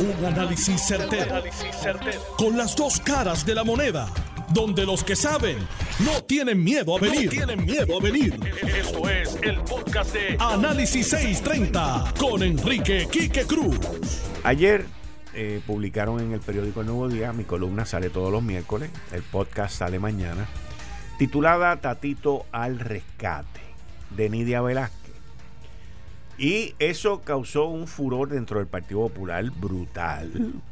Un análisis certero, Con las dos caras de la moneda. Donde los que saben no tienen miedo a venir. tienen miedo a venir. Esto es el podcast de Análisis 630 con Enrique Quique Cruz. Ayer eh, publicaron en el periódico El Nuevo Día, mi columna sale todos los miércoles, el podcast sale mañana, titulada Tatito al rescate, de Nidia Velázquez. Y eso causó un furor dentro del Partido Popular brutal,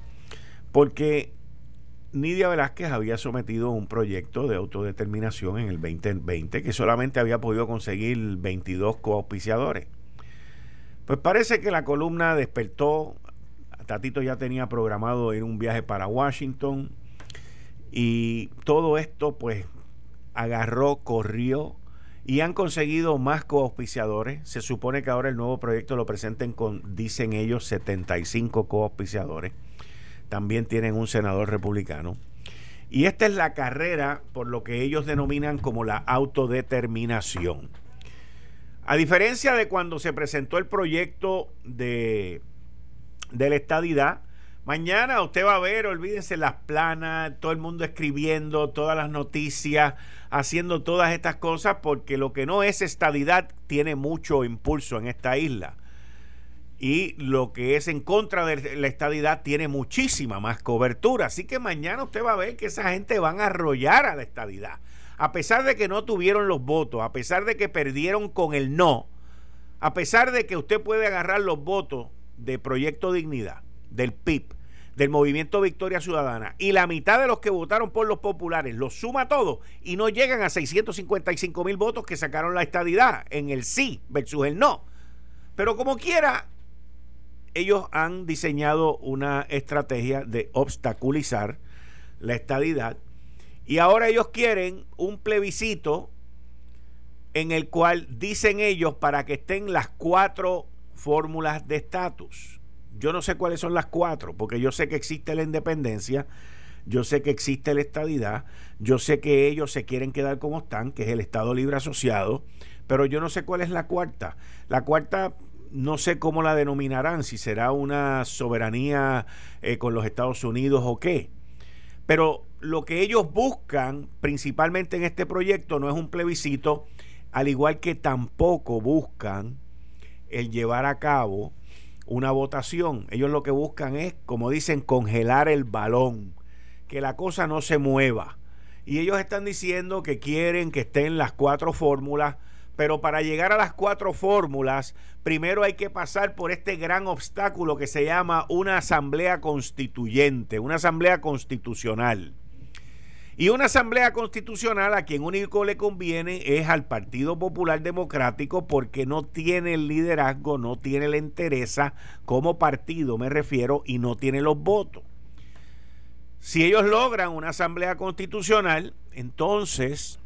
porque Nidia Velázquez había sometido un proyecto de autodeterminación en el 2020 que solamente había podido conseguir 22 coauspiciadores. Pues parece que la columna despertó, Tatito ya tenía programado ir un viaje para Washington y todo esto pues agarró, corrió y han conseguido más coauspiciadores. Se supone que ahora el nuevo proyecto lo presenten con, dicen ellos, 75 coauspiciadores. También tienen un senador republicano. Y esta es la carrera por lo que ellos denominan como la autodeterminación. A diferencia de cuando se presentó el proyecto de, de la estadidad, Mañana usted va a ver, olvídense las planas, todo el mundo escribiendo, todas las noticias, haciendo todas estas cosas, porque lo que no es estadidad tiene mucho impulso en esta isla. Y lo que es en contra de la estadidad tiene muchísima más cobertura. Así que mañana usted va a ver que esa gente van a arrollar a la estadidad. A pesar de que no tuvieron los votos, a pesar de que perdieron con el no, a pesar de que usted puede agarrar los votos de Proyecto Dignidad, del PIB, del movimiento Victoria Ciudadana y la mitad de los que votaron por los populares los suma todo y no llegan a 655 mil votos que sacaron la estadidad en el sí versus el no. Pero como quiera, ellos han diseñado una estrategia de obstaculizar la estadidad y ahora ellos quieren un plebiscito en el cual dicen ellos para que estén las cuatro fórmulas de estatus yo no sé cuáles son las cuatro, porque yo sé que existe la independencia, yo sé que existe la estadidad, yo sé que ellos se quieren quedar como están, que es el Estado Libre Asociado, pero yo no sé cuál es la cuarta. La cuarta no sé cómo la denominarán, si será una soberanía eh, con los Estados Unidos o qué. Pero lo que ellos buscan principalmente en este proyecto no es un plebiscito, al igual que tampoco buscan el llevar a cabo una votación. Ellos lo que buscan es, como dicen, congelar el balón, que la cosa no se mueva. Y ellos están diciendo que quieren que estén las cuatro fórmulas, pero para llegar a las cuatro fórmulas, primero hay que pasar por este gran obstáculo que se llama una asamblea constituyente, una asamblea constitucional. Y una asamblea constitucional a quien único le conviene es al Partido Popular Democrático porque no tiene el liderazgo, no tiene la entereza como partido, me refiero, y no tiene los votos. Si ellos logran una asamblea constitucional, entonces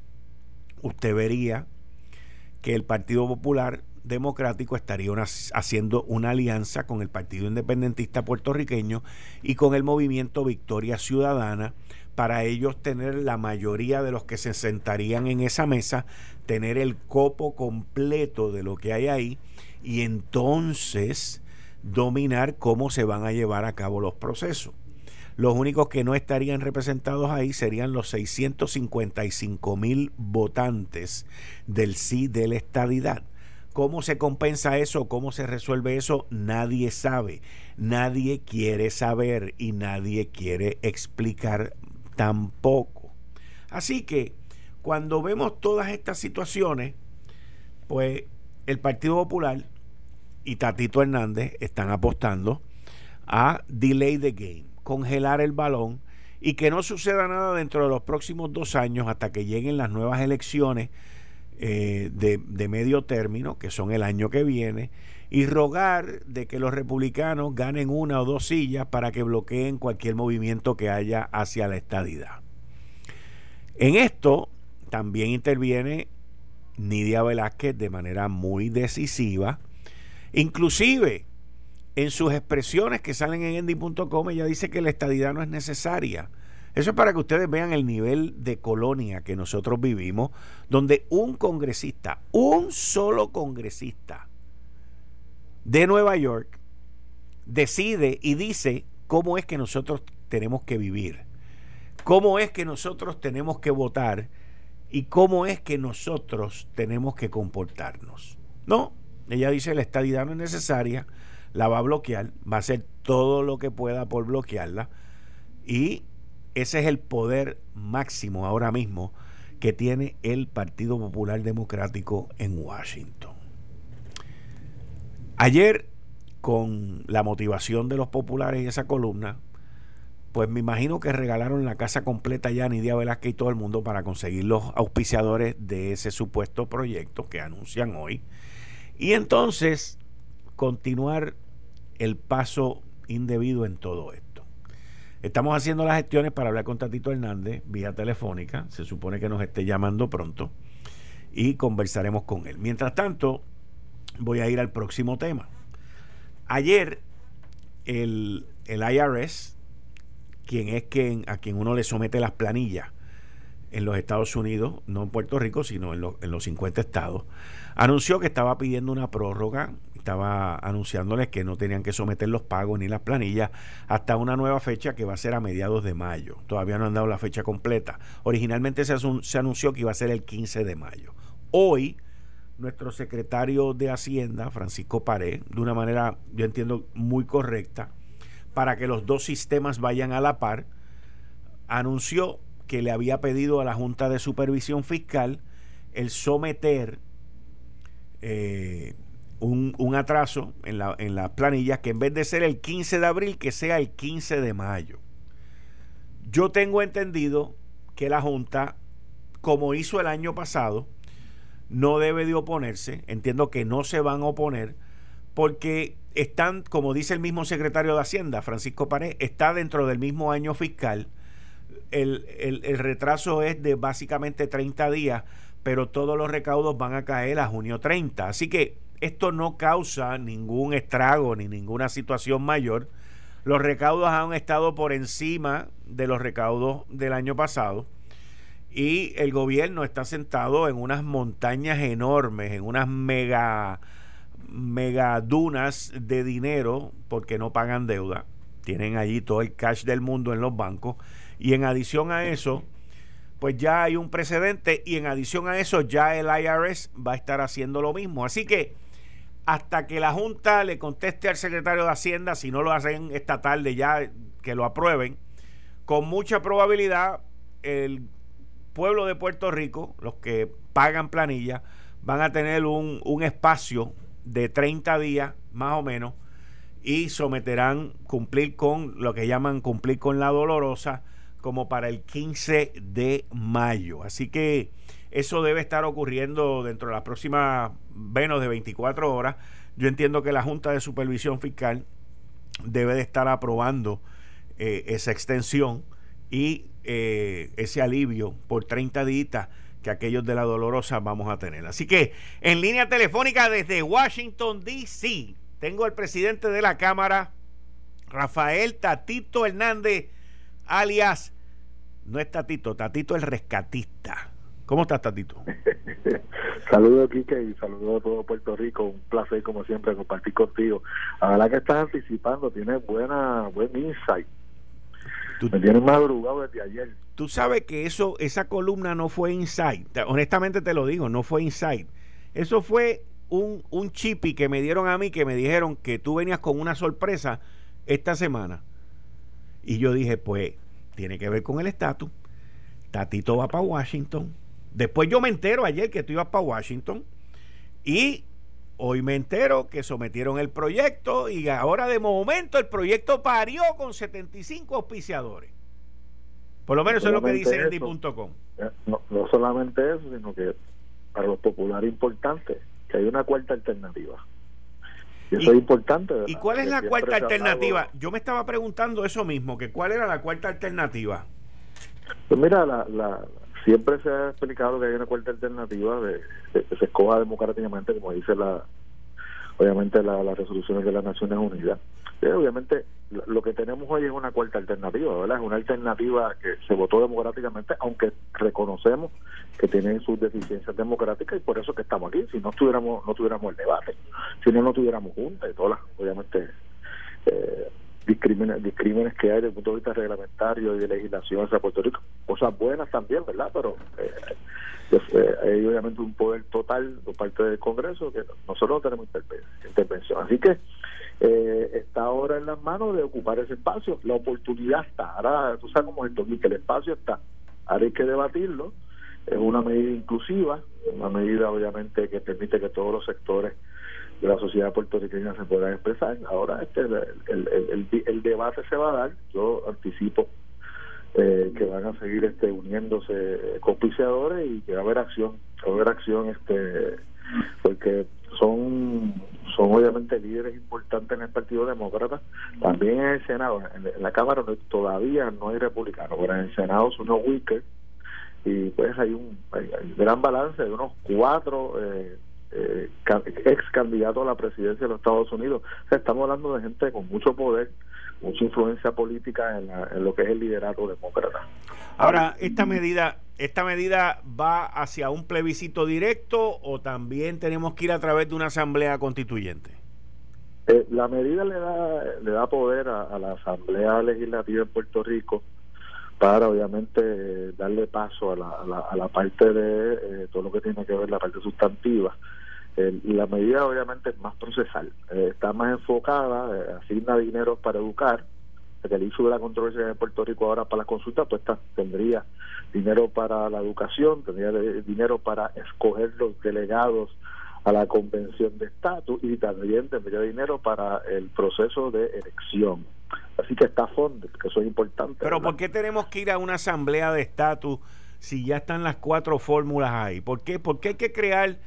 usted vería que el Partido Popular Democrático estaría haciendo una alianza con el Partido Independentista puertorriqueño y con el movimiento Victoria Ciudadana para ellos tener la mayoría de los que se sentarían en esa mesa, tener el copo completo de lo que hay ahí y entonces dominar cómo se van a llevar a cabo los procesos. Los únicos que no estarían representados ahí serían los 655 mil votantes del sí de la estadidad. ¿Cómo se compensa eso? ¿Cómo se resuelve eso? Nadie sabe. Nadie quiere saber y nadie quiere explicar tampoco. Así que cuando vemos todas estas situaciones, pues el Partido Popular y Tatito Hernández están apostando a delay the game, congelar el balón y que no suceda nada dentro de los próximos dos años hasta que lleguen las nuevas elecciones eh, de, de medio término, que son el año que viene, y rogar de que los republicanos ganen una o dos sillas para que bloqueen cualquier movimiento que haya hacia la estadidad. En esto también interviene Nidia Velázquez de manera muy decisiva, inclusive en sus expresiones que salen en endy.com, ella dice que la estadidad no es necesaria. Eso es para que ustedes vean el nivel de colonia que nosotros vivimos, donde un congresista, un solo congresista, de Nueva York decide y dice cómo es que nosotros tenemos que vivir, cómo es que nosotros tenemos que votar y cómo es que nosotros tenemos que comportarnos. No, ella dice la estadidad no es necesaria, la va a bloquear, va a hacer todo lo que pueda por bloquearla y ese es el poder máximo ahora mismo que tiene el Partido Popular Democrático en Washington. Ayer, con la motivación de los populares y esa columna, pues me imagino que regalaron la casa completa ya a Nidia Velázquez y todo el mundo para conseguir los auspiciadores de ese supuesto proyecto que anuncian hoy. Y entonces continuar el paso indebido en todo esto. Estamos haciendo las gestiones para hablar con Tatito Hernández vía telefónica. Se supone que nos esté llamando pronto y conversaremos con él. Mientras tanto, voy a ir al próximo tema. Ayer el, el IRS quien es quien, a quien uno le somete las planillas en los Estados Unidos, no en Puerto Rico, sino en, en los 50 estados, anunció que estaba pidiendo una prórroga, estaba anunciándoles que no tenían que someter los pagos ni las planillas hasta una nueva fecha que va a ser a mediados de mayo. Todavía no han dado la fecha completa. Originalmente se, se anunció que iba a ser el 15 de mayo. Hoy, nuestro secretario de Hacienda, Francisco Paré, de una manera, yo entiendo, muy correcta, para que los dos sistemas vayan a la par, anunció que le había pedido a la Junta de Supervisión Fiscal el someter eh, un, atraso en, la, en las planillas que en vez de ser el 15 de abril, que sea el 15 de mayo. Yo tengo entendido que la Junta, como hizo el año pasado, no debe de oponerse, entiendo que no se van a oponer, porque están, como dice el mismo secretario de Hacienda, Francisco Pared, está dentro del mismo año fiscal. El, el, retraso es de básicamente 30 días, pero todos los recaudos van a caer a junio 30. Así que esto no causa ningún estrago ni ninguna situación mayor. Los recaudos han estado por encima de los recaudos del año pasado y el gobierno está sentado en unas montañas enormes, en unas mega megadunas de dinero porque no pagan deuda. Tienen allí todo el cash del mundo en los bancos. Y en adición a eso, pues ya hay un precedente y en adición a eso ya el IRS va a estar haciendo lo mismo. Así que hasta que la Junta le conteste al secretario de Hacienda, si no lo hacen esta tarde ya que lo aprueben, con mucha probabilidad el pueblo de Puerto Rico, los que pagan planilla, van a tener un, un espacio de 30 días más o menos y someterán cumplir con lo que llaman cumplir con la dolorosa como para el 15 de mayo. Así que eso debe estar ocurriendo dentro de las próximas menos de 24 horas. Yo entiendo que la Junta de Supervisión Fiscal debe de estar aprobando eh, esa extensión y eh, ese alivio por 30 días que aquellos de la dolorosa vamos a tener. Así que en línea telefónica desde Washington, D.C., tengo al presidente de la Cámara, Rafael Tatito Hernández, alias, no es Tatito, Tatito el rescatista. ¿Cómo estás, Tatito? saludos, Quique, y saludos a todo Puerto Rico. Un placer, como siempre, compartir contigo. La verdad que estás anticipando, tienes buena, buen insight. Me tienes madrugado desde ayer. Tú sabes que eso, esa columna no fue Insight. Honestamente te lo digo, no fue Insight. Eso fue un, un chipi que me dieron a mí que me dijeron que tú venías con una sorpresa esta semana. Y yo dije, pues, tiene que ver con el estatus. Tatito va para Washington. Después yo me entero ayer que tú ibas para Washington. Y hoy me entero que sometieron el proyecto y ahora de momento el proyecto parió con 75 auspiciadores. Por lo menos eso es lo que dice Andy.com. Eh, no, no solamente eso, sino que para los populares importante que hay una cuarta alternativa. Y eso es importante. ¿Y cuál es la cuarta alternativa? Yo me estaba preguntando eso mismo, que cuál era la cuarta alternativa. Pues mira, la, la, siempre se ha explicado que hay una cuarta alternativa de, que se escoja democráticamente, como dice la obviamente las resoluciones de las Naciones Unidas. obviamente lo que tenemos hoy es una cuarta alternativa, ¿verdad? Es una alternativa que se votó democráticamente, aunque reconocemos que tiene sus deficiencias democráticas y por eso que estamos aquí. Si no tuviéramos no tuviéramos el debate, si no no tuviéramos junta y todas obviamente eh, crímenes, crímenes que hay desde el punto de vista reglamentario y de legislación hacia Puerto Rico. Cosas buenas también, ¿verdad? Pero eh, eh, hay obviamente un poder total por parte del Congreso que nosotros no tenemos intervención. Así que eh, está ahora en las manos de ocupar ese espacio. La oportunidad está. Ahora, tú sabes cómo es esto, que el espacio está. Ahora hay que debatirlo. Es una medida inclusiva, una medida obviamente que permite que todos los sectores la sociedad puertorriqueña se puedan expresar. Ahora este el, el, el, debate se va a dar. Yo anticipo eh, que van a seguir este uniéndose copiciadores y que va a haber acción, va a haber acción este porque son son obviamente líderes importantes en el Partido Demócrata, también en el Senado, en, la Cámara todavía no hay republicanos, pero en el Senado son unos Wickers y pues hay un, gran balance de unos cuatro eh, eh, ex candidatos a la presidencia de los Estados Unidos. estamos hablando de gente con mucho poder, mucha influencia política en, en lo que es el liderato demócrata. Ahora, esta medida, esta medida va hacia un plebiscito directo o también tenemos que ir a través de una asamblea constituyente. Eh, la medida le da le da poder a, la Asamblea Legislativa en Puerto Rico para obviamente darle paso a la, a la, parte de eh, todo lo que tiene que ver la parte sustantiva y la medida obviamente es más procesal eh, está más enfocada asigna dinero para educar el inicio de la controversia en Puerto Rico ahora para la consulta, pues tendría dinero para la educación, tendría dinero para escoger los delegados a la convención de estatus y también tendría dinero para el proceso de elección. Así que está a fondo, que eso es importante. Pero ¿por qué tenemos que ir a una asamblea de estatus si ya están las cuatro fórmulas ahí? ¿Por qué, ¿Por qué hay que crear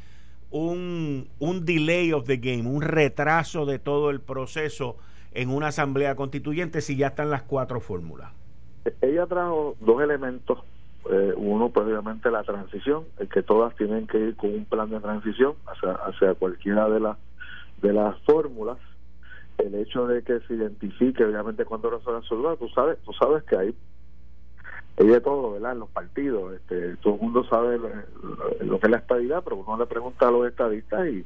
un, un delay of the game, un retraso de todo el proceso? en una asamblea constituyente si ya están las cuatro fórmulas? Ella trajo dos elementos. Eh, uno, pues obviamente la transición, el que todas tienen que ir con un plan de transición hacia, hacia cualquiera de las de las fórmulas. El hecho de que se identifique, obviamente, cuando resuelva, tú sabes, tú sabes que hay hay de todo, ¿verdad? En los partidos, este, todo el mundo sabe lo, lo, que es la estabilidad, pero uno le pregunta a los estadistas y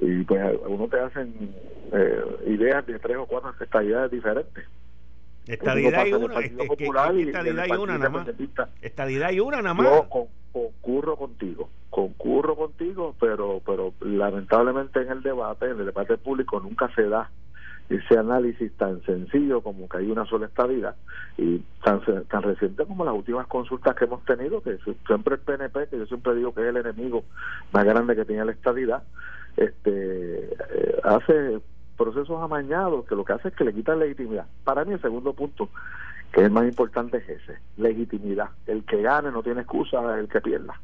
y pues algunos te hacen eh, ideas de tres o cuatro estadidades diferentes. Estadidad y una, estadidad y una nada más. Estadidad y una nada más. Yo concurro contigo, concurro contigo, pero pero lamentablemente en el debate, en el debate público nunca se da ese análisis tan sencillo como que hay una sola estadidad y tan, tan reciente como las últimas consultas que hemos tenido, que siempre el PNP, que yo siempre digo que es el enemigo más grande que tiene la estadidad, este eh, hace procesos amañados que lo que hace es que le quitan legitimidad. Para mí el segundo punto, que es más importante, es ese, legitimidad. El que gane no tiene excusa, el que pierda,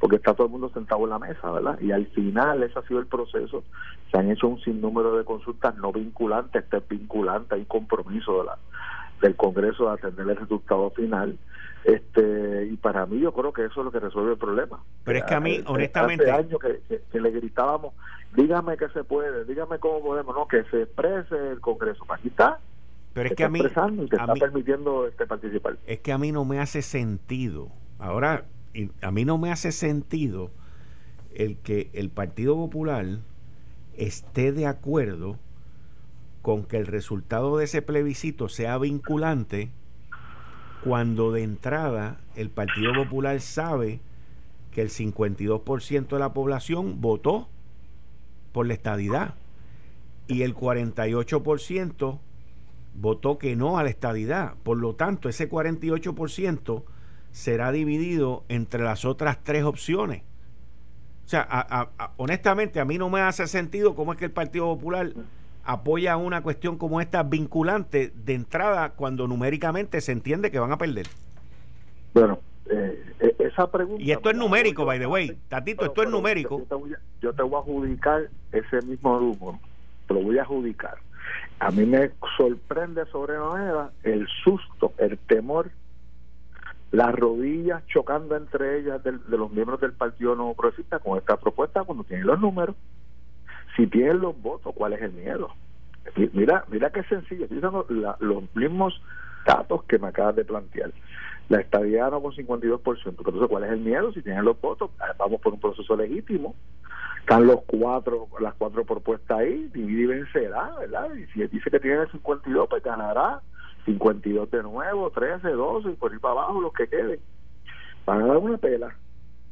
porque está todo el mundo sentado en la mesa, ¿verdad? Y al final ese ha sido el proceso. Se han hecho un sinnúmero de consultas no vinculantes, este es vinculante, hay compromiso de la, del Congreso de atender el resultado final. Este y para mí yo creo que eso es lo que resuelve el problema. Pero es que a mí honestamente hace años que, le gritábamos dígame que se puede dígame cómo podemos no que se exprese el Congreso. Pues aquí está. Pero es que a mí y te está permitiendo este participar. Es que a mí no me hace sentido. Ahora a mí no me hace sentido el que el Partido Popular esté de acuerdo con que el resultado de ese plebiscito sea vinculante cuando de entrada el Partido Popular sabe que el 52% de la población votó por la estadidad y el 48% votó que no a la estadidad. Por lo tanto, ese 48% será dividido entre las otras tres opciones. O sea, honestamente, a mí no me hace sentido cómo es que el Partido Popular apoya una cuestión como esta vinculante de entrada cuando numéricamente se entiende que van a perder? Bueno, eh, e-, esa pregunta... Y esto es numérico, by the way. Tatito, esto es numérico. Yo te, voy a, adjudicar ese mismo número. Te lo voy a adjudicar. A mí me sorprende sobremanera el susto, el temor, las rodillas chocando entre ellas de, los miembros del Partido No Progresista con esta propuesta cuando tienen los números si tienen los votos, ¿cuál es el miedo? Mira, mira qué sencillo, estoy usando los mismos datos que me acabas de plantear. La estadía no con 52%, entonces ¿cuál es el miedo? Si tienen los votos, ah, vamos por un proceso legítimo están los cuatro, las cuatro propuestas ahí, divide y vencerá, ¿verdad? Y si dice que tiene el 52, pues ganará 52 de nuevo, 13, 12 y por ahí para abajo los que queden. Van a dar una pela,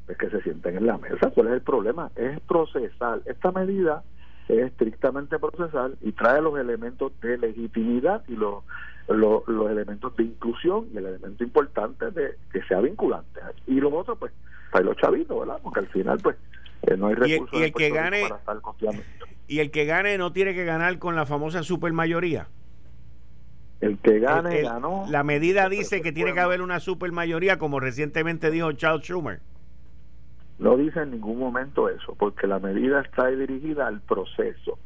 es que se sienten en la mesa. ¿Cuál es el problema? Es procesal. Esta medida es estrictamente procesal y trae los elementos de legitimidad y los, los, elementos de inclusión y el elemento importante de que sea vinculante. Y los otros, pues, para los chavitos, ¿verdad? Porque al final, pues, eh, no hay recursos y el, que gane y el que gane no tiene que ganar con la famosa supermayoría el que gane ganó. la medida dice que tiene que haber una supermayoría como recientemente dijo Charles Schumer. No dice en ningún momento eso porque la medida está dirigida al proceso.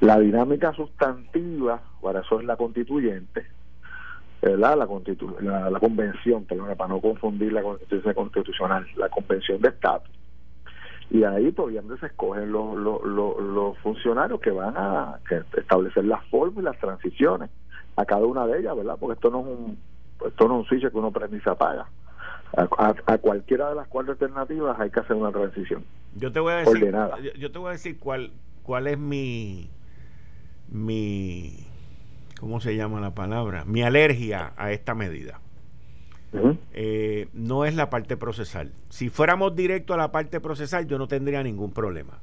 La dinámica sustantiva para eso es la constituyente ¿verdad? La, constitu la, la, convención, perdón, para no confundir la constitución constitucional, la convención de estatus y ahí pues, obviamente se escogen los, los, los, funcionarios que van a establecer las formas y las transiciones a cada una de ellas, ¿verdad? Porque esto no es un esto no es un switch que uno prende y se apaga. A, cualquiera de las cuatro alternativas hay que hacer una transición. Yo te voy a decir, yo, te voy a decir cuál cuál es mi mi ¿cómo se llama la palabra? Mi alergia a esta medida. Eh, no es la parte procesal. Si fuéramos directo a la parte procesal, yo no tendría ningún problema.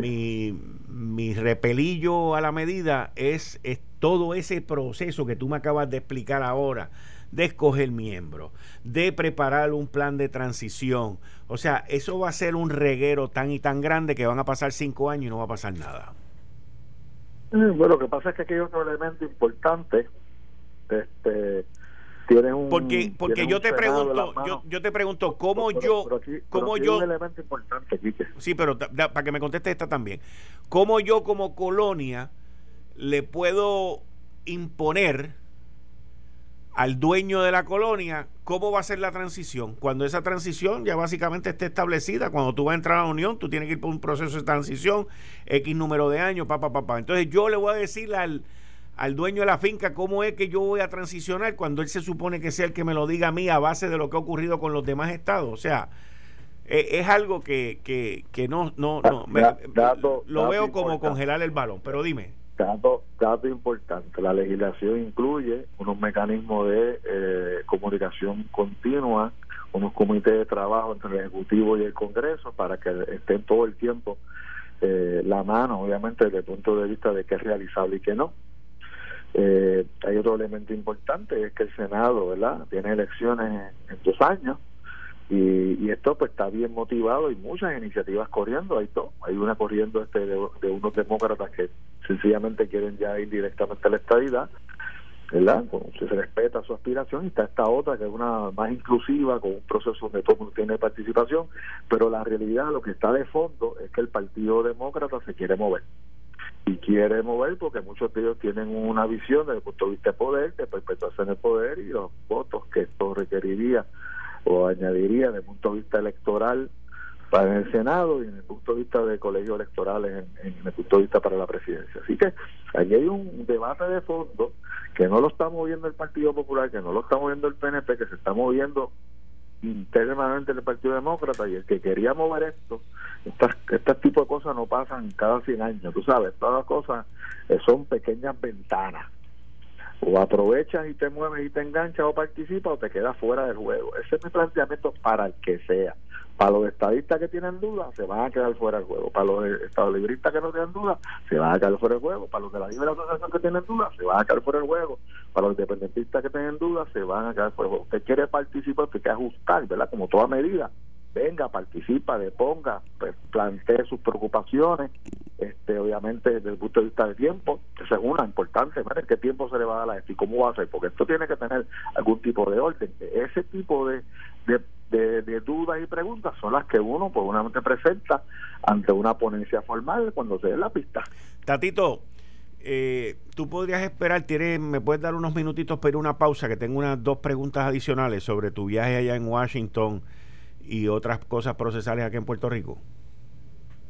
Mi, mi, repelillo a la medida es, es, todo ese proceso que tú me acabas de explicar ahora, de escoger miembro, de preparar un plan de transición. O sea, eso va a ser un reguero tan y tan grande que van a pasar cinco años y no va a pasar nada. Bueno, lo que pasa es que aquí hay otro elemento importante. Este, un porque porque yo te pregunto yo, yo, te pregunto cómo yo cómo yo un elemento importante sí pero para que me conteste esta también. Cómo yo como colonia le puedo imponer al dueño de la colonia cómo va a ser la transición cuando esa transición ya básicamente esté establecida cuando tú vas a entrar a la unión tú tienes que ir por un proceso de transición x número de años papá papá entonces yo le voy a decir al al dueño de la finca cómo es que yo voy a transicionar cuando él se supone que sea el que me lo diga a mí a base de lo que ha ocurrido con los demás estados. O sea, eh, es algo que, que, que no, no, no lo veo como congelar el balón, pero dime. Dato, dato importante, la legislación incluye unos mecanismos de eh, comunicación continua, unos comités de trabajo entre el Ejecutivo y el Congreso para que estén todo el tiempo eh, la mano, obviamente, desde el punto de vista de qué es realizable y qué no. Eh, hay otro elemento importante, es que el Senado, ¿verdad? Tiene elecciones en, dos años y, esto pues está bien motivado y muchas iniciativas corriendo, hay todo, hay una corriendo este de, unos demócratas que sencillamente quieren ya ir directamente a la estadidad, ¿verdad? se respeta su aspiración y está esta otra que es una más inclusiva, con un proceso donde todo mundo tiene participación, pero la realidad, lo que está de fondo es que el Partido Demócrata se quiere mover y quiere mover porque muchos de ellos tienen una visión desde el punto de vista de poder, de perpetuación de poder y los votos que esto requeriría o añadiría desde el punto de vista electoral para el Senado y en el punto de vista de colegios electorales en, el punto de vista para la presidencia. Así que aquí hay un debate de fondo que no lo está moviendo el Partido Popular, que no lo está moviendo el PNP, que se está moviendo internamente el Partido Demócrata y el que quería mover esto, estas, este tipo de cosas no pasan cada 100 años, tú sabes, todas las cosas eh, son pequeñas ventanas. O aprovechas y te mueves y te enganchas o participas o te quedas fuera del juego. Ese es mi planteamiento para el que sea. Para los estadistas que tienen dudas, se van a quedar fuera del juego. Para los estadolibristas que no tienen dudas, se van a quedar fuera del juego. Para los de la libre asociación que tienen dudas, se van a quedar fuera del juego. Para los independentistas que tienen dudas, se van a quedar fuera del juego. Usted quiere participar, usted quiere ajustar, ¿verdad? Como toda medida. Venga, participa, deponga, pues, plantee sus preocupaciones. Este, obviamente, desde el punto de vista del tiempo, esa es una importante. ¿Qué tiempo se le va a dar a esto y cómo va a ser? Porque esto tiene que tener algún tipo de orden. Ese tipo de, de de, dudas y preguntas son las que uno pues una presenta ante una ponencia formal cuando se dé la pista. Tatito, eh, tú podrías esperar, tienes, me puedes dar unos minutitos para una pausa, que tengo unas dos preguntas adicionales sobre tu viaje allá en Washington y otras cosas procesales aquí en Puerto Rico.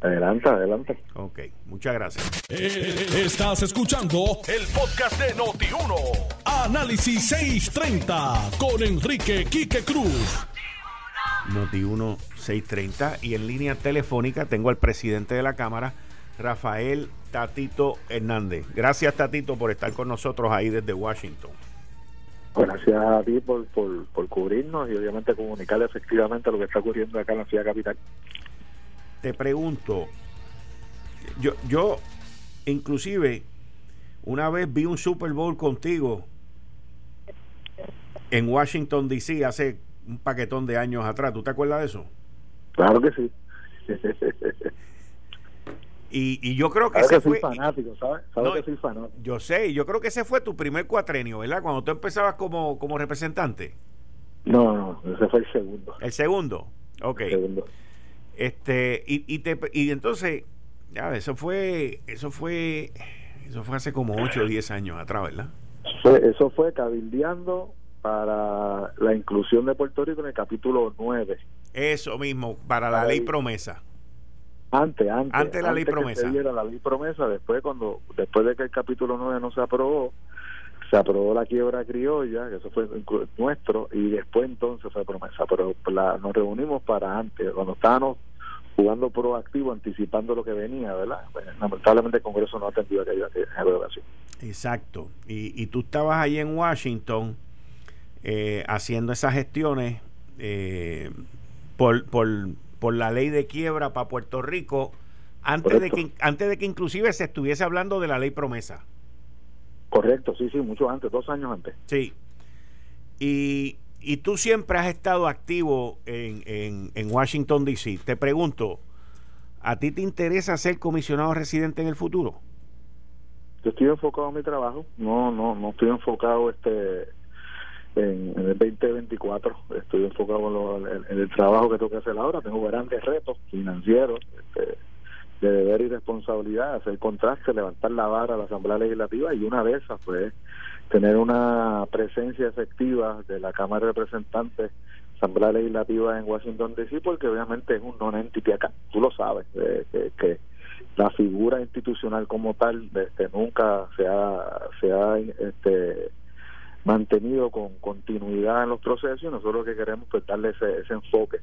Adelante, adelante. Ok, muchas gracias. Eh, estás escuchando el podcast de Noti1. Análisis 630 con Enrique Quique Cruz. Noti 1 630 y en línea telefónica tengo al presidente de la Cámara, Rafael Tatito Hernández. Gracias Tatito por estar con nosotros ahí desde Washington. Gracias a ti por, por, cubrirnos y obviamente comunicarle efectivamente lo que está ocurriendo acá en la ciudad capital. Te pregunto, yo, yo inclusive una vez vi un Super Bowl contigo en Washington, D.C. hace un paquetón de años atrás. ¿Tú te acuerdas de eso? Claro que sí. y, y yo creo que ese fue. fanático, ¿sabes? que soy fanático. Yo sé, yo creo que ese fue tu primer cuatrenio, ¿verdad? Cuando tú empezabas como, como representante. No, no, ese fue el segundo. ¿El segundo? Ok. El segundo. Este, y, y, te, y entonces, ya, eso fue, eso fue, eso fue hace como 8 o 10 años atrás, ¿verdad? eso fue cabildeando para la inclusión de Puerto Rico en el capítulo 9. Eso mismo, para la, ley promesa. Antes, antes. Antes la ley promesa. Se la ley promesa, después cuando después de que el capítulo 9 no se aprobó, se aprobó la quiebra criolla, que eso fue nuestro, y después entonces fue promesa. Pero nos reunimos para antes, cuando estábamos jugando proactivo, anticipando lo que venía, ¿verdad? Pues, lamentablemente el Congreso no ha atendido aquella, aquella Exacto. Y, y tú estabas ahí en Washington eh, haciendo esas gestiones eh, por, por, por la ley de quiebra para Puerto Rico antes de que antes de que inclusive se estuviese hablando de la ley promesa. Correcto, sí, sí, mucho antes, dos años antes. Sí. Y, y tú siempre has estado activo en, en, en Washington, D.C. Te pregunto, ¿a ti te interesa ser comisionado residente en el futuro? Yo estoy enfocado en mi trabajo, no, no, no estoy enfocado este en, el 2024. Estoy enfocado en, el trabajo que tengo que hacer ahora. Tengo grandes retos financieros este, de deber y responsabilidad, hacer contraste, levantar la vara a la Asamblea Legislativa y una de esas fue tener una presencia efectiva de la Cámara de Representantes, Asamblea Legislativa en Washington DC, porque obviamente es un non-entity acá, tú lo sabes, eh, que, la figura institucional como tal este, nunca se ha, se ha este, mantenido con continuidad en los procesos y nosotros lo que queremos es darle ese, ese enfoque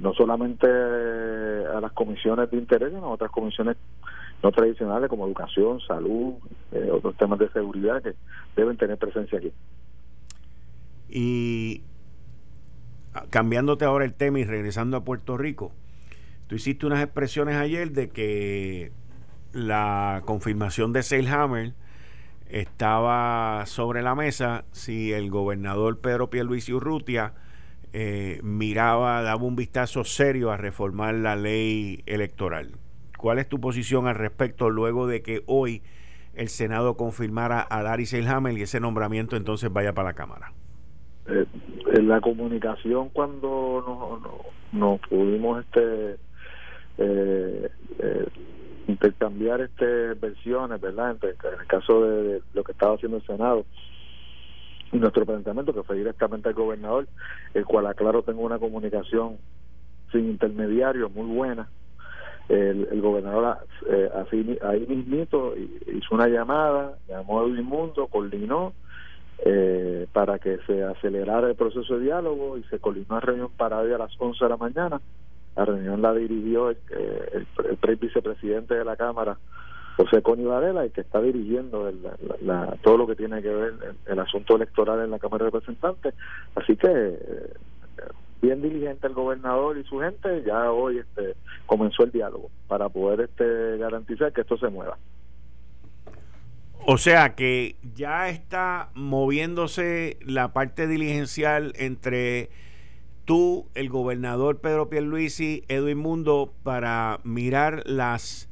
no solamente a las comisiones de interés sino a otras comisiones no tradicionales como educación, salud, eh, otros temas de seguridad que deben tener presencia aquí. Y cambiándote ahora el tema y regresando a Puerto Rico, tú hiciste unas expresiones ayer de que la confirmación de Hammer estaba sobre la mesa si el gobernador Pedro Pierluisi Urrutia eh, miraba, daba un vistazo serio a reformar la ley electoral. ¿Cuál es tu posición al respecto luego de que hoy el Senado confirmara a Larry Selhammer y ese nombramiento entonces vaya para la Cámara? Eh, en la comunicación cuando nos, pudimos este eh, eh intercambiar este versiones, ¿verdad? En el caso de lo que estaba haciendo el Senado nuestro planteamiento, que fue directamente al gobernador, el cual, aclaro, tengo una comunicación sin intermediarios muy buena. El, gobernador eh, ahí mismito hizo una llamada, llamó a Edwin Mundo, coordinó eh, para que se acelerara el proceso de diálogo y se coordinó una reunión para hoy a las 11 de la mañana la reunión la dirigió el, el, el, vicepresidente de la Cámara, José Coni Varela, y que está dirigiendo todo lo que tiene que ver el, asunto electoral en la Cámara de Representantes. Así que eh, bien diligente el gobernador y su gente, ya hoy este, comenzó el diálogo para poder este, garantizar que esto se mueva. O sea que ya está moviéndose la parte diligencial entre tú, el gobernador Pedro Pierluisi, Edwin Mundo, para mirar las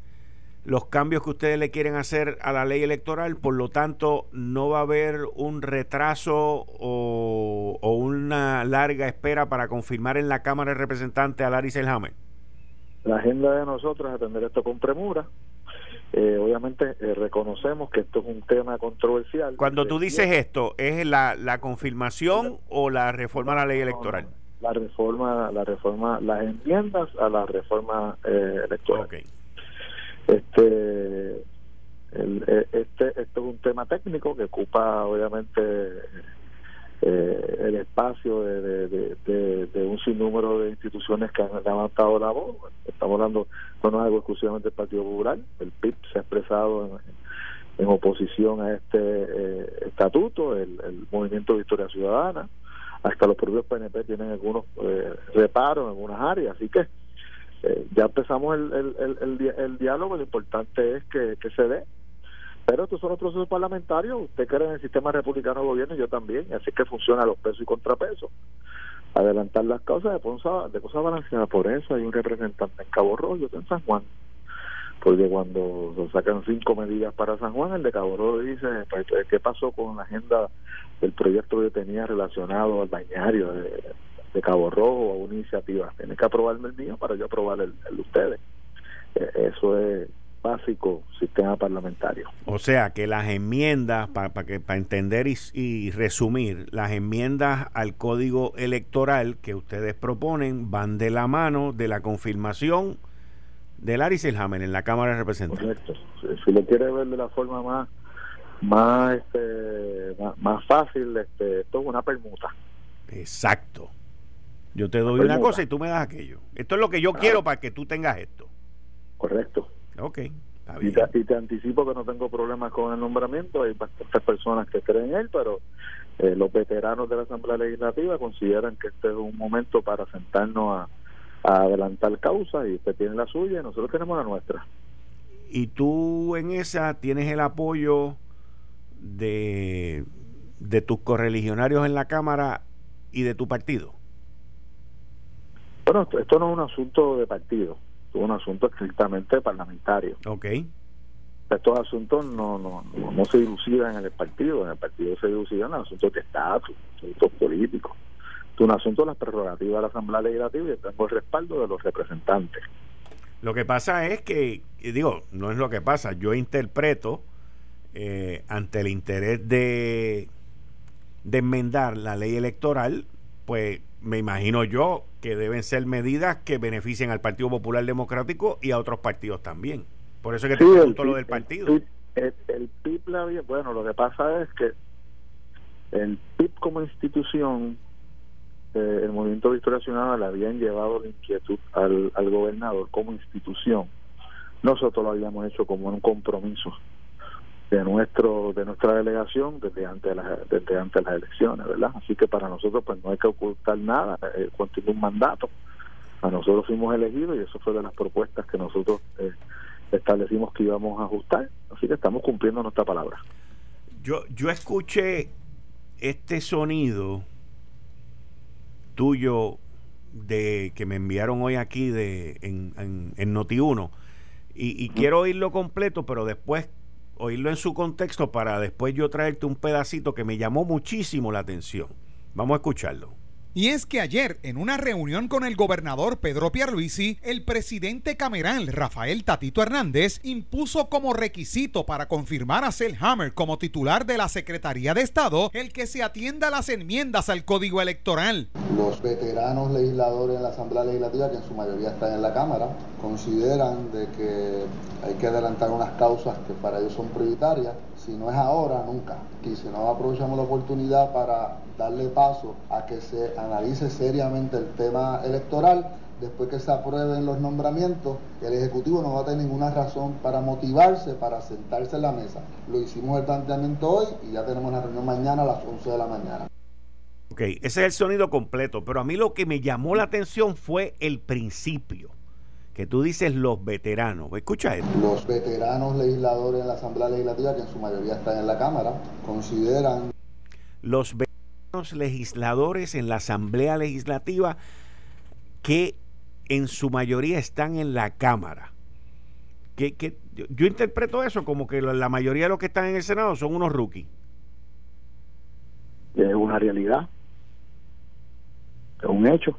los cambios que ustedes le quieren hacer a la ley electoral, por lo tanto no va a haber un retraso o, una larga espera para confirmar en la Cámara de Representantes a Larry Selhammer. La agenda de nosotros es atender esto con premura. Eh, obviamente eh, reconocemos que esto es un tema controversial. Cuando tú dices esto, ¿es la, la confirmación o la reforma a la ley electoral? la reforma, la reforma, las enmiendas a la reforma eh, electoral. Este, el, eh, este, esto es un tema técnico que ocupa obviamente eh, el espacio de, un sinnúmero de instituciones que han levantado la voz. Estamos hablando, no es algo exclusivamente del Partido Popular, el PIB se ha expresado en, oposición a este eh, estatuto, el, Movimiento de Historia Ciudadana, hasta los propios PNP tienen algunos eh, reparos en algunas áreas, así que ya empezamos el, el, el, el, diálogo, lo importante es que, que se dé pero estos son los procesos parlamentarios. Usted cree en el sistema republicano de gobierno, yo también. Así que funciona los pesos y contrapesos. Adelantar las causas de cosas, de cosas balanceadas. Por eso hay un representante en Cabo Rojo, en San Juan. Porque cuando se sacan cinco medidas para San Juan, el de Cabo Rojo dice: pues, ¿qué pasó con la agenda del proyecto que tenía relacionado al bañario de, Cabo Rojo a una iniciativa? Tiene que aprobarme el mío para yo aprobar el, el de ustedes. Eh, eso es básico sistema parlamentario. O sea que las enmiendas, para que para entender y, resumir, las enmiendas al código electoral que ustedes proponen van de la mano de la confirmación de Larry Selhammer en la Cámara de Representantes. Correcto. Si, lo quiere ver de la forma más más este más, fácil, este, esto es una permuta. Exacto. Yo te doy una cosa y tú me das aquello. Esto es lo que yo quiero para que tú tengas esto. Correcto. Ok. Y te, anticipo que no tengo problemas con el nombramiento. Hay bastantes personas que creen en él, pero eh, los veteranos de la Asamblea Legislativa consideran que este es un momento para sentarnos a, adelantar causas y usted tiene la suya y nosotros tenemos la nuestra. ¿Y tú en esa tienes el apoyo de, de tus correligionarios en la Cámara y de tu partido? Bueno, esto no es un asunto de partido un asunto estrictamente parlamentario. Ok. Estos asuntos no, no, no, se dilucidan en el partido, en el partido se dilucidan en asuntos de estatus, asuntos políticos. Es un asunto de las prerrogativas de la Asamblea Legislativa y tengo el respaldo de los representantes. Lo que pasa es que, digo, no es lo que pasa, yo interpreto eh, ante el interés de, de enmendar la ley electoral, pues me imagino yo que deben ser medidas que beneficien al Partido Popular Democrático y a otros partidos también. Por eso que te pregunto lo del partido. El, PIB, bueno, lo que pasa es que el PIB como institución, eh, el Movimiento de Historia Ciudadana le habían llevado la inquietud al, al gobernador como institución. Nosotros lo habíamos hecho como un compromiso de nuestro de nuestra delegación desde antes de las desde antes de las elecciones verdad así que para nosotros pues no hay que ocultar nada eh, continúa un mandato. A nosotros fuimos elegidos y eso fue de las propuestas que nosotros eh, establecimos que íbamos a ajustar. Así que estamos cumpliendo nuestra palabra. Yo yo escuché este sonido tuyo de que me enviaron hoy aquí de en, en, en Noti1 y, y quiero oírlo completo pero después oírlo en su contexto para después yo traerte un pedacito que me llamó muchísimo la atención. Vamos a escucharlo. Y es que ayer, en una reunión con el gobernador Pedro Pierluisi, el presidente cameral Rafael Tatito Hernández impuso como requisito para confirmar a Selhammer como titular de la Secretaría de Estado el que se atienda a las enmiendas al Código Electoral. Los veteranos legisladores en la Asamblea Legislativa, que en su mayoría están en la Cámara, consideran de que hay que adelantar unas causas que para ellos son prioritarias si no es ahora, nunca. Y si no aprovechamos la oportunidad para darle paso a que se analice seriamente el tema electoral, después que se aprueben los nombramientos, el Ejecutivo no va a tener ninguna razón para motivarse, para sentarse en la mesa. Lo hicimos el planteamiento hoy y ya tenemos la reunión mañana a las 11 de la mañana. Ok, ese es el sonido completo, pero a mí lo que me llamó la atención fue el principio que tú dices los veteranos. Escucha esto. Los veteranos legisladores en la Asamblea Legislativa, que en su mayoría están en la Cámara, consideran... Los veteranos legisladores en la Asamblea Legislativa que en su mayoría están en la Cámara. Que, que yo, interpreto eso como que la mayoría de los que están en el Senado son unos rookies. Es una realidad. Es un hecho.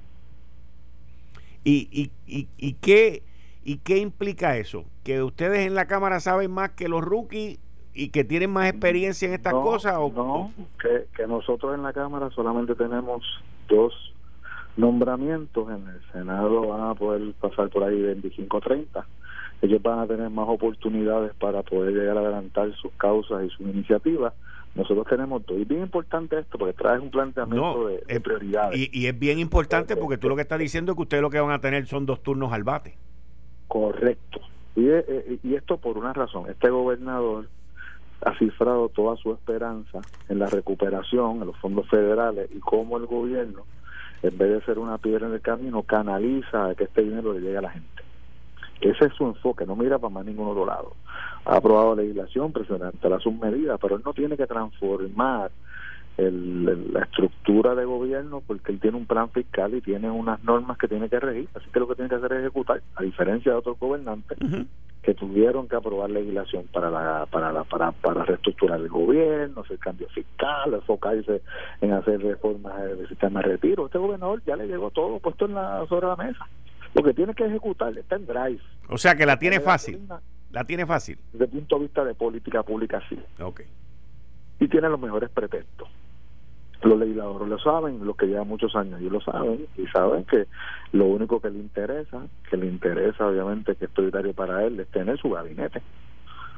¿Y, y, y, qué, ¿Y qué implica eso? ¿Que ustedes en la Cámara saben más que los rookies y que tienen más experiencia en estas cosas? O, no, que, que nosotros en la Cámara solamente tenemos dos nombramientos. En el Senado van a poder pasar por ahí 25 o 30. Ellos van a tener más oportunidades para poder llegar a adelantar sus causas y sus iniciativas. Nosotros tenemos todo. Y bien importante esto porque trae un planteamiento de, prioridades. Y, y, es bien importante porque tú lo que estás diciendo es que ustedes lo que van a tener son dos turnos al bate. Correcto. Y, eh, eh, y esto por una razón. Este gobernador ha cifrado toda su esperanza en la recuperación, en los fondos federales y cómo el gobierno, en vez de ser una piedra en el camino, canaliza a que este dinero le llegue a la gente. Ese es su enfoque, no mira para más ningún otro lado. Ha aprobado legislación, presentará sus medidas, pero él no tiene que transformar el, la estructura de gobierno porque él tiene un plan fiscal y tiene unas normas que tiene que regir, así que lo que tiene que hacer es ejecutar, a diferencia de otros gobernantes que tuvieron que aprobar legislación para la, para la, para, para reestructurar el gobierno, hacer cambios fiscales, enfocarse en hacer reformas del sistema de retiro. Este gobernador ya le llegó todo puesto en la, sobre la mesa. Lo que tiene que ejecutar está en drive. O sea que la tiene fácil. La tiene fácil. Desde el punto de vista de política pública, sí. Ok. Y tiene los mejores pretextos los legisladores lo saben, los que llevan muchos años y lo saben, y saben que lo único que le interesa, que le interesa obviamente que es prioritario para él, es tener su gabinete,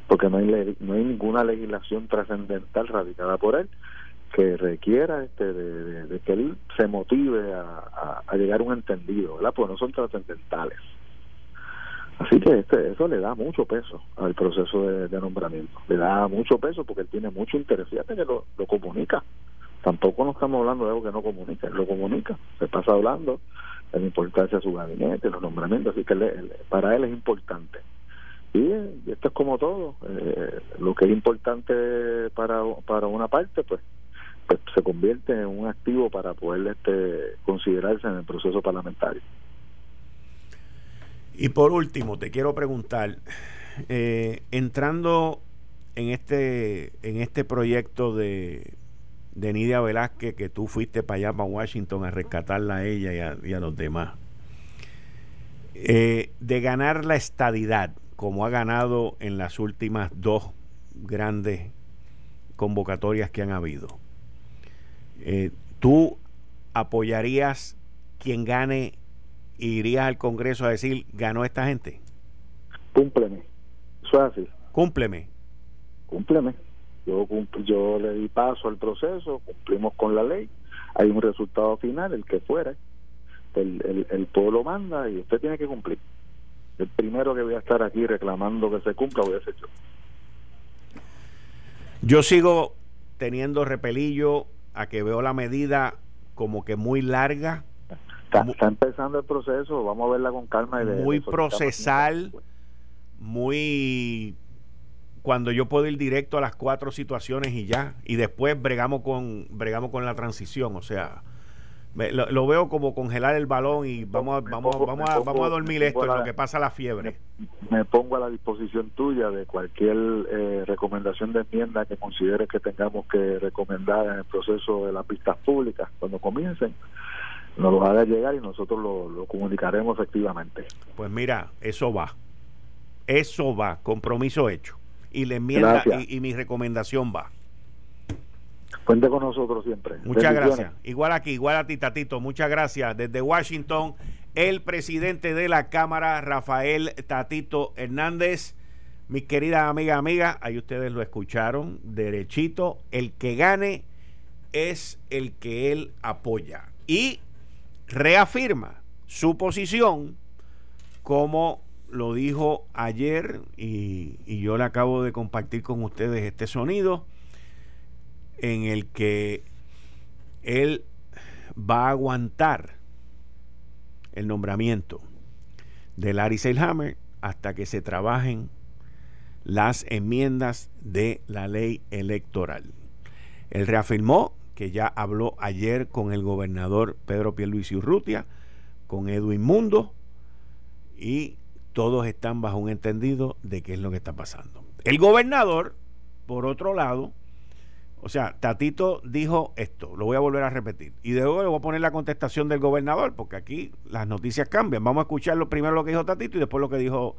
porque no hay, no hay ninguna legislación trascendental radicada por él que requiera este de, que él se motive a, llegar a un entendido, ¿verdad? Pues no son trascendentales. Así que este, eso le da mucho peso al proceso de, nombramiento, le da mucho peso porque él tiene mucho interés, fíjate que lo, lo comunica. Tampoco no estamos hablando de algo que no comunica, él lo comunica, se pasa hablando de la importancia de su gabinete, los nombramientos, así que para él es importante. Y, esto es como todo, eh, lo que es importante para, para una parte, pues, pues se convierte en un activo para poder este, considerarse en el proceso parlamentario. Y por último, te quiero preguntar, eh, entrando en este, en este proyecto de de Nidia Velázquez, que tú fuiste para allá, para Washington, a rescatarla a ella y a, los demás. Eh, de ganar la estadidad, como ha ganado en las últimas dos grandes convocatorias que han habido, eh, ¿tú apoyarías quien gane e irías al Congreso a decir, ganó esta gente? Cúmpleme. Eso es así. Cúmpleme. Cúmpleme. Yo, yo le di paso al proceso, cumplimos con la ley, hay un resultado final, el que fuera, el, el, pueblo manda y usted tiene que cumplir. El primero que voy a estar aquí reclamando que se cumpla voy a ser yo. Yo sigo teniendo repelillo a que veo la medida como que muy larga. Está, empezando el proceso, vamos a verla con calma. Y muy procesal, muy cuando yo puedo ir directo a las cuatro situaciones y ya y después bregamos con bregamos con la transición o sea lo, veo como congelar el balón y vamos a, vamos, vamos, a, vamos a dormir esto en lo que pasa la fiebre. Me, pongo a la disposición tuya de cualquier eh, recomendación de enmienda que consideres que tengamos que recomendar en el proceso de las pistas públicas. Cuando comiencen nos lo haga llegar y nosotros lo, lo comunicaremos efectivamente. Pues mira eso va. Eso va compromiso hecho. Y le enmienda y, mi recomendación va. Cuente con nosotros siempre. Muchas gracias. Igual aquí, igual a ti, Tatito. Muchas gracias. Desde Washington, el presidente de la Cámara, Rafael Tatito Hernández. Mis queridas amigas, amigas, ahí ustedes lo escucharon, derechito. El que gane es el que él apoya. Y reafirma su posición como lo dijo ayer y, yo le acabo de compartir con ustedes este sonido en el que él va a aguantar el nombramiento de Larry Seilhammer hasta que se trabajen las enmiendas de la ley electoral. Él reafirmó que ya habló ayer con el gobernador Pedro Pierluisi Urrutia, con Edwin Mundo y todos están bajo un entendido de qué es lo que está pasando. El gobernador, por otro lado, o sea, Tatito dijo esto, lo voy a volver a repetir. Y luego le voy a poner la contestación del gobernador, porque aquí las noticias cambian. Vamos a escuchar lo primero lo que dijo Tatito y después lo que dijo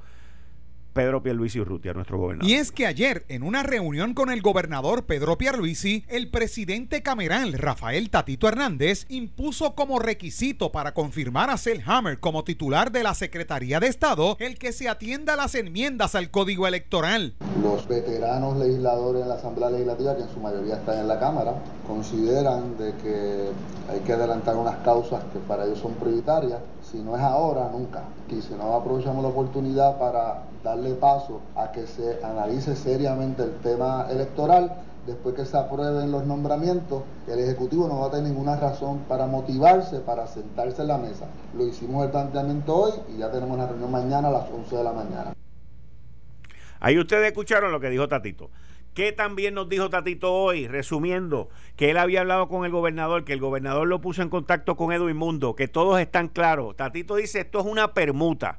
Pedro Pierluisi Urrutia, nuestro gobernador. Y es que ayer, en una reunión con el gobernador Pedro Pierluisi, el presidente cameral Rafael Tatito Hernández impuso como requisito para confirmar a Selhammer como titular de la Secretaría de Estado el que se atienda a las enmiendas al Código Electoral. Los veteranos legisladores en la Asamblea Legislativa, que en su mayoría están en la Cámara, consideran de que hay que adelantar unas causas que para ellos son prioritarias. Si no es ahora, nunca. Y si no aprovechamos la oportunidad para darle paso a que se analice seriamente el tema electoral. Después que se aprueben los nombramientos, el Ejecutivo no va a tener ninguna razón para motivarse, para sentarse en la mesa. Lo hicimos el planteamiento hoy y ya tenemos una reunión mañana a las 11 de la mañana. Ahí ustedes escucharon lo que dijo Tatito. ¿Qué también nos dijo Tatito hoy? Resumiendo, que él había hablado con el gobernador, que el gobernador lo puso en contacto con Edwin Mundo, que todos están claros. Tatito dice, esto es una permuta.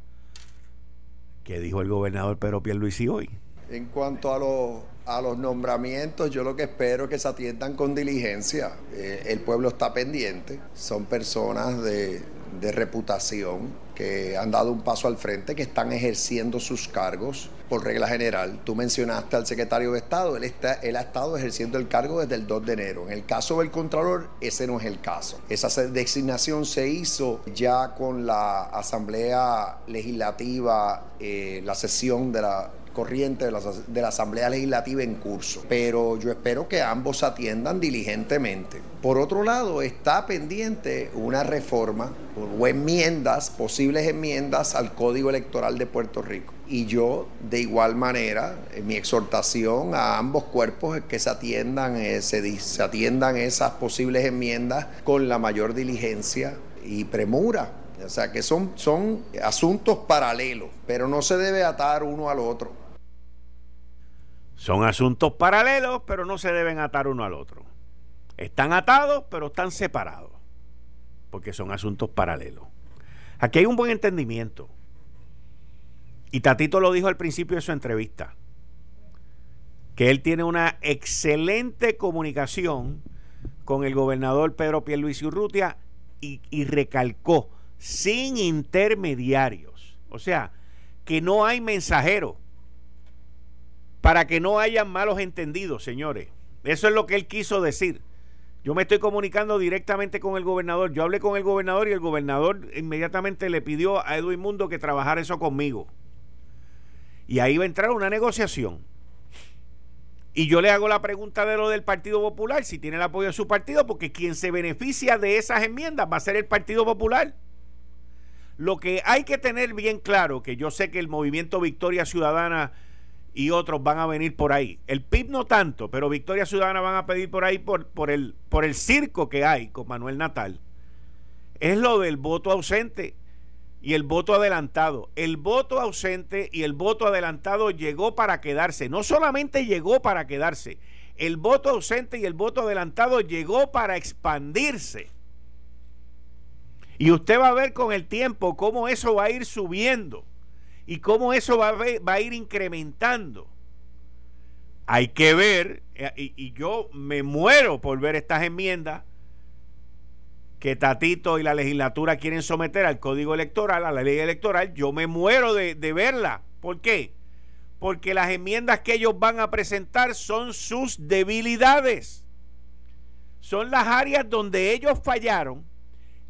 ¿Qué dijo el gobernador Pedro Pierluisi hoy? En cuanto a los, nombramientos, yo lo que espero es que se atiendan con diligencia. Eh, el pueblo está pendiente, son personas de reputación que han dado un paso al frente, que están ejerciendo sus cargos por regla general. Tú mencionaste al secretario de Estado, él, está, él ha estado ejerciendo el cargo desde el 2 de enero. En el caso del Contralor, ese no es el caso. Esa designación se hizo ya con la Asamblea Legislativa, eh, la sesión de la corriente de la, de la, Asamblea Legislativa en curso. Pero yo espero que ambos atiendan diligentemente. Por otro lado, está pendiente una reforma o enmiendas, posibles enmiendas al Código Electoral de Puerto Rico. Y yo, de igual manera, mi exhortación a ambos cuerpos es que se atiendan, eh, se, se atiendan esas posibles enmiendas con la mayor diligencia y premura. O sea que son, son asuntos paralelos, pero no se debe atar uno al otro. Son asuntos paralelos, pero no se deben atar uno al otro. Están atados, pero están separados, porque son asuntos paralelos. Aquí hay un buen entendimiento. Y Tatito lo dijo al principio de su entrevista, que él tiene una excelente comunicación con el gobernador Pedro Pierluisi Urrutia y, y recalcó, sin intermediarios. O sea, que no hay mensajero para que no hayan malos entendidos, señores. Eso es lo que él quiso decir. Yo me estoy comunicando directamente con el gobernador. Yo hablé con el gobernador y el gobernador inmediatamente le pidió a Edwin Mundo que trabajara eso conmigo. Y ahí va a entrar una negociación. Y yo le hago la pregunta de lo del Partido Popular, si tiene el apoyo de su partido, porque quien se beneficia de esas enmiendas va a ser el Partido Popular. Lo que hay que tener bien claro, que yo sé que el movimiento Victoria Ciudadana y otros van a venir por ahí. El PIB no tanto, pero Victoria Ciudadana van a pedir por ahí por, por, el, por el circo que hay con Manuel Natal. Es lo del voto ausente y el voto adelantado. El voto ausente y el voto adelantado llegó para quedarse. No solamente llegó para quedarse, el voto ausente y el voto adelantado llegó para expandirse. Y usted va a ver con el tiempo cómo eso va a ir subiendo y cómo eso va a, ir incrementando. Hay que ver, eh, y, yo me muero por ver estas enmiendas que Tatito y la legislatura quieren someter al código electoral, a la ley electoral, yo me muero de, de verla. ¿Por qué? Porque las enmiendas que ellos van a presentar son sus debilidades. Son las áreas donde ellos fallaron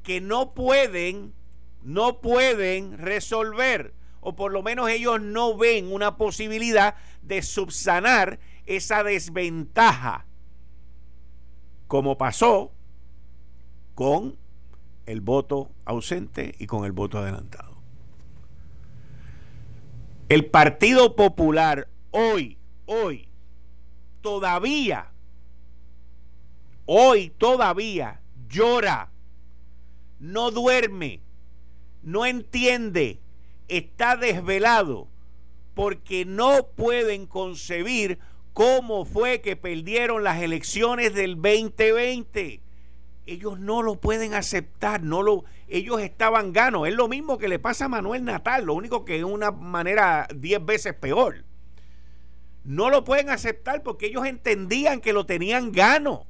que no pueden, no pueden resolver o por lo menos ellos no ven una posibilidad de subsanar esa desventaja, como pasó con el voto ausente y con el voto adelantado. El Partido Popular hoy, hoy, todavía, hoy todavía llora, no duerme, no entiende está desvelado porque no pueden concebir cómo fue que perdieron las elecciones del 2020. Ellos no lo pueden aceptar, no lo, ellos estaban ganos. Es lo mismo que le pasa a Manuel Natal, lo único que de una manera diez veces peor. No lo pueden aceptar porque ellos entendían que lo tenían gano.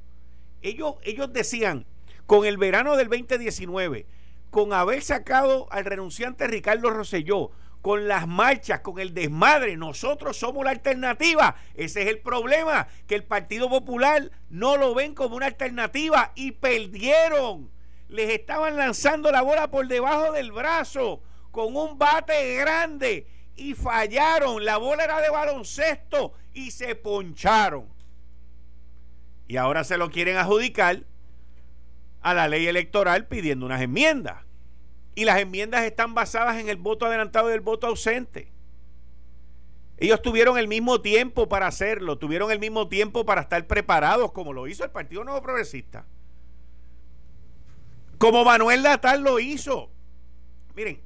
Ellos, ellos decían, con el verano del 2019, con haber sacado al renunciante Ricardo Rosselló, con las marchas, con el desmadre. Nosotros somos la alternativa. Ese es el problema, que el Partido Popular no lo ven como una alternativa y perdieron. Les estaban lanzando la bola por debajo del brazo con un bate grande y fallaron. La bola era de baloncesto y se poncharon. Y ahora se lo quieren adjudicar a la ley electoral pidiendo unas enmiendas. Y las enmiendas están basadas en el voto adelantado y el voto ausente. Ellos tuvieron el mismo tiempo para hacerlo, tuvieron el mismo tiempo para estar preparados, como lo hizo el Partido Nuevo Progresista. Como Manuel Natal lo hizo. Miren,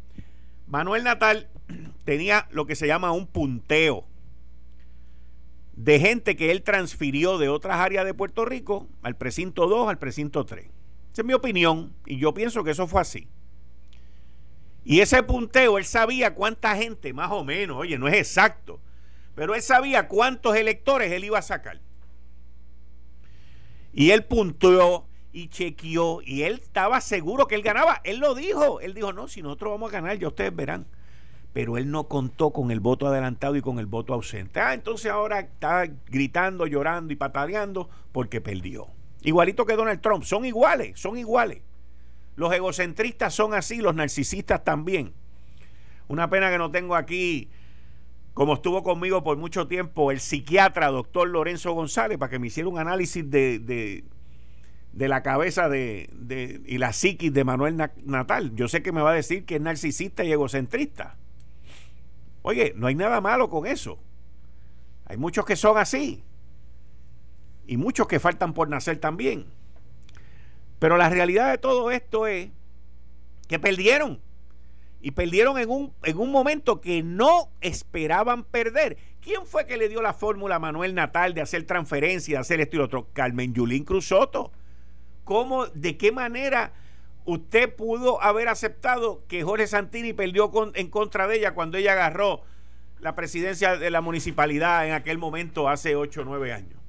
Manuel Natal tenía lo que se llama un punteo de gente que él transfirió de otras áreas de Puerto Rico al precinto 2, al precinto 3. Esa es mi opinión y yo pienso que eso fue así. Y ese punteo, él sabía cuánta gente, más o menos, oye, no es exacto, pero él sabía cuántos electores él iba a sacar. Y él punteó y chequeó y él estaba seguro que él ganaba. Él lo dijo, él dijo, no, si nosotros vamos a ganar, ya ustedes verán. Pero él no contó con el voto adelantado y con el voto ausente. Ah, entonces ahora está gritando, llorando y pataleando porque perdió. Igualito que Donald Trump, son iguales, son iguales. Los egocentristas son así, los narcisistas también. Una pena que no tengo aquí, como estuvo conmigo por mucho tiempo, el psiquiatra doctor Lorenzo González, para que me hiciera un análisis de, de, la cabeza de, de, y la psiquis de Manuel Natal. Yo sé que me va a decir que es narcisista y egocentrista. Oye, no hay nada malo con eso. Hay muchos que son así. Y muchos que faltan por nacer también. Pero la realidad de todo esto es que perdieron. Y perdieron en un, en un momento que no esperaban perder. ¿Quién fue que le dio la fórmula a Manuel Natal de hacer transferencia, de hacer esto y lo otro? Carmen Yulín Cruzoto. ¿Cómo, de qué manera usted pudo haber aceptado que Jorge Santini perdió en contra de ella cuando ella agarró la presidencia de la municipalidad en aquel momento hace 8 o 9 años?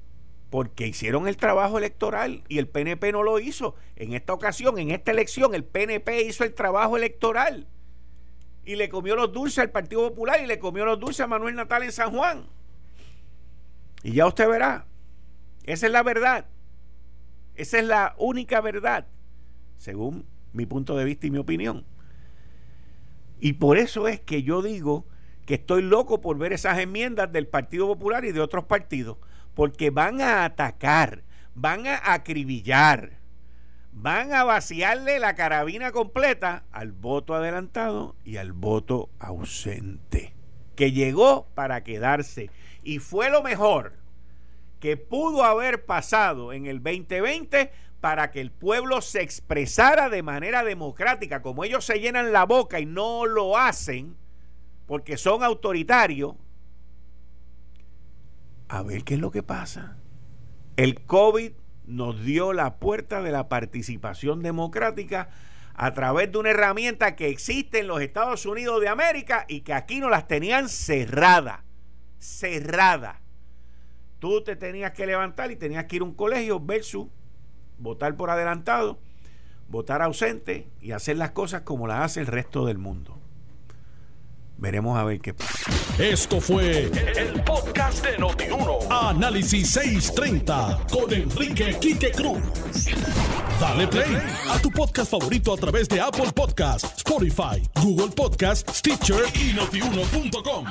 Porque hicieron el trabajo electoral y el PNP no lo hizo. En esta ocasión, en esta elección, el PNP hizo el trabajo electoral y le comió los dulces al Partido Popular y le comió los dulces a Manuel Natal en San Juan. Y ya usted verá, esa es la verdad. Esa es la única verdad, según mi punto de vista y mi opinión. Y por eso es que yo digo que estoy loco por ver esas enmiendas del Partido Popular y de otros partidos porque van a atacar, van a acribillar, van a vaciarle la carabina completa al voto adelantado y al voto ausente, que llegó para quedarse. Y fue lo mejor que pudo haber pasado en el 2020 para que el pueblo se expresara de manera democrática, como ellos se llenan la boca y no lo hacen porque son autoritarios, a ver qué es lo que pasa. El COVID nos dio la puerta de la participación democrática a través de una herramienta que existe en los Estados Unidos de América y que aquí no las tenían cerrada, cerrada. Tú te tenías que levantar y tenías que ir a un colegio versus votar por adelantado, votar ausente y hacer las cosas como las hace el resto del mundo. Veremos a ver qué pasa. Esto fue el, podcast de Notiuno. Análisis 630 con Enrique Quique Cruz. Dale play a tu podcast favorito a través de Apple Podcasts, Spotify, Google Podcasts, Stitcher y notiuno.com.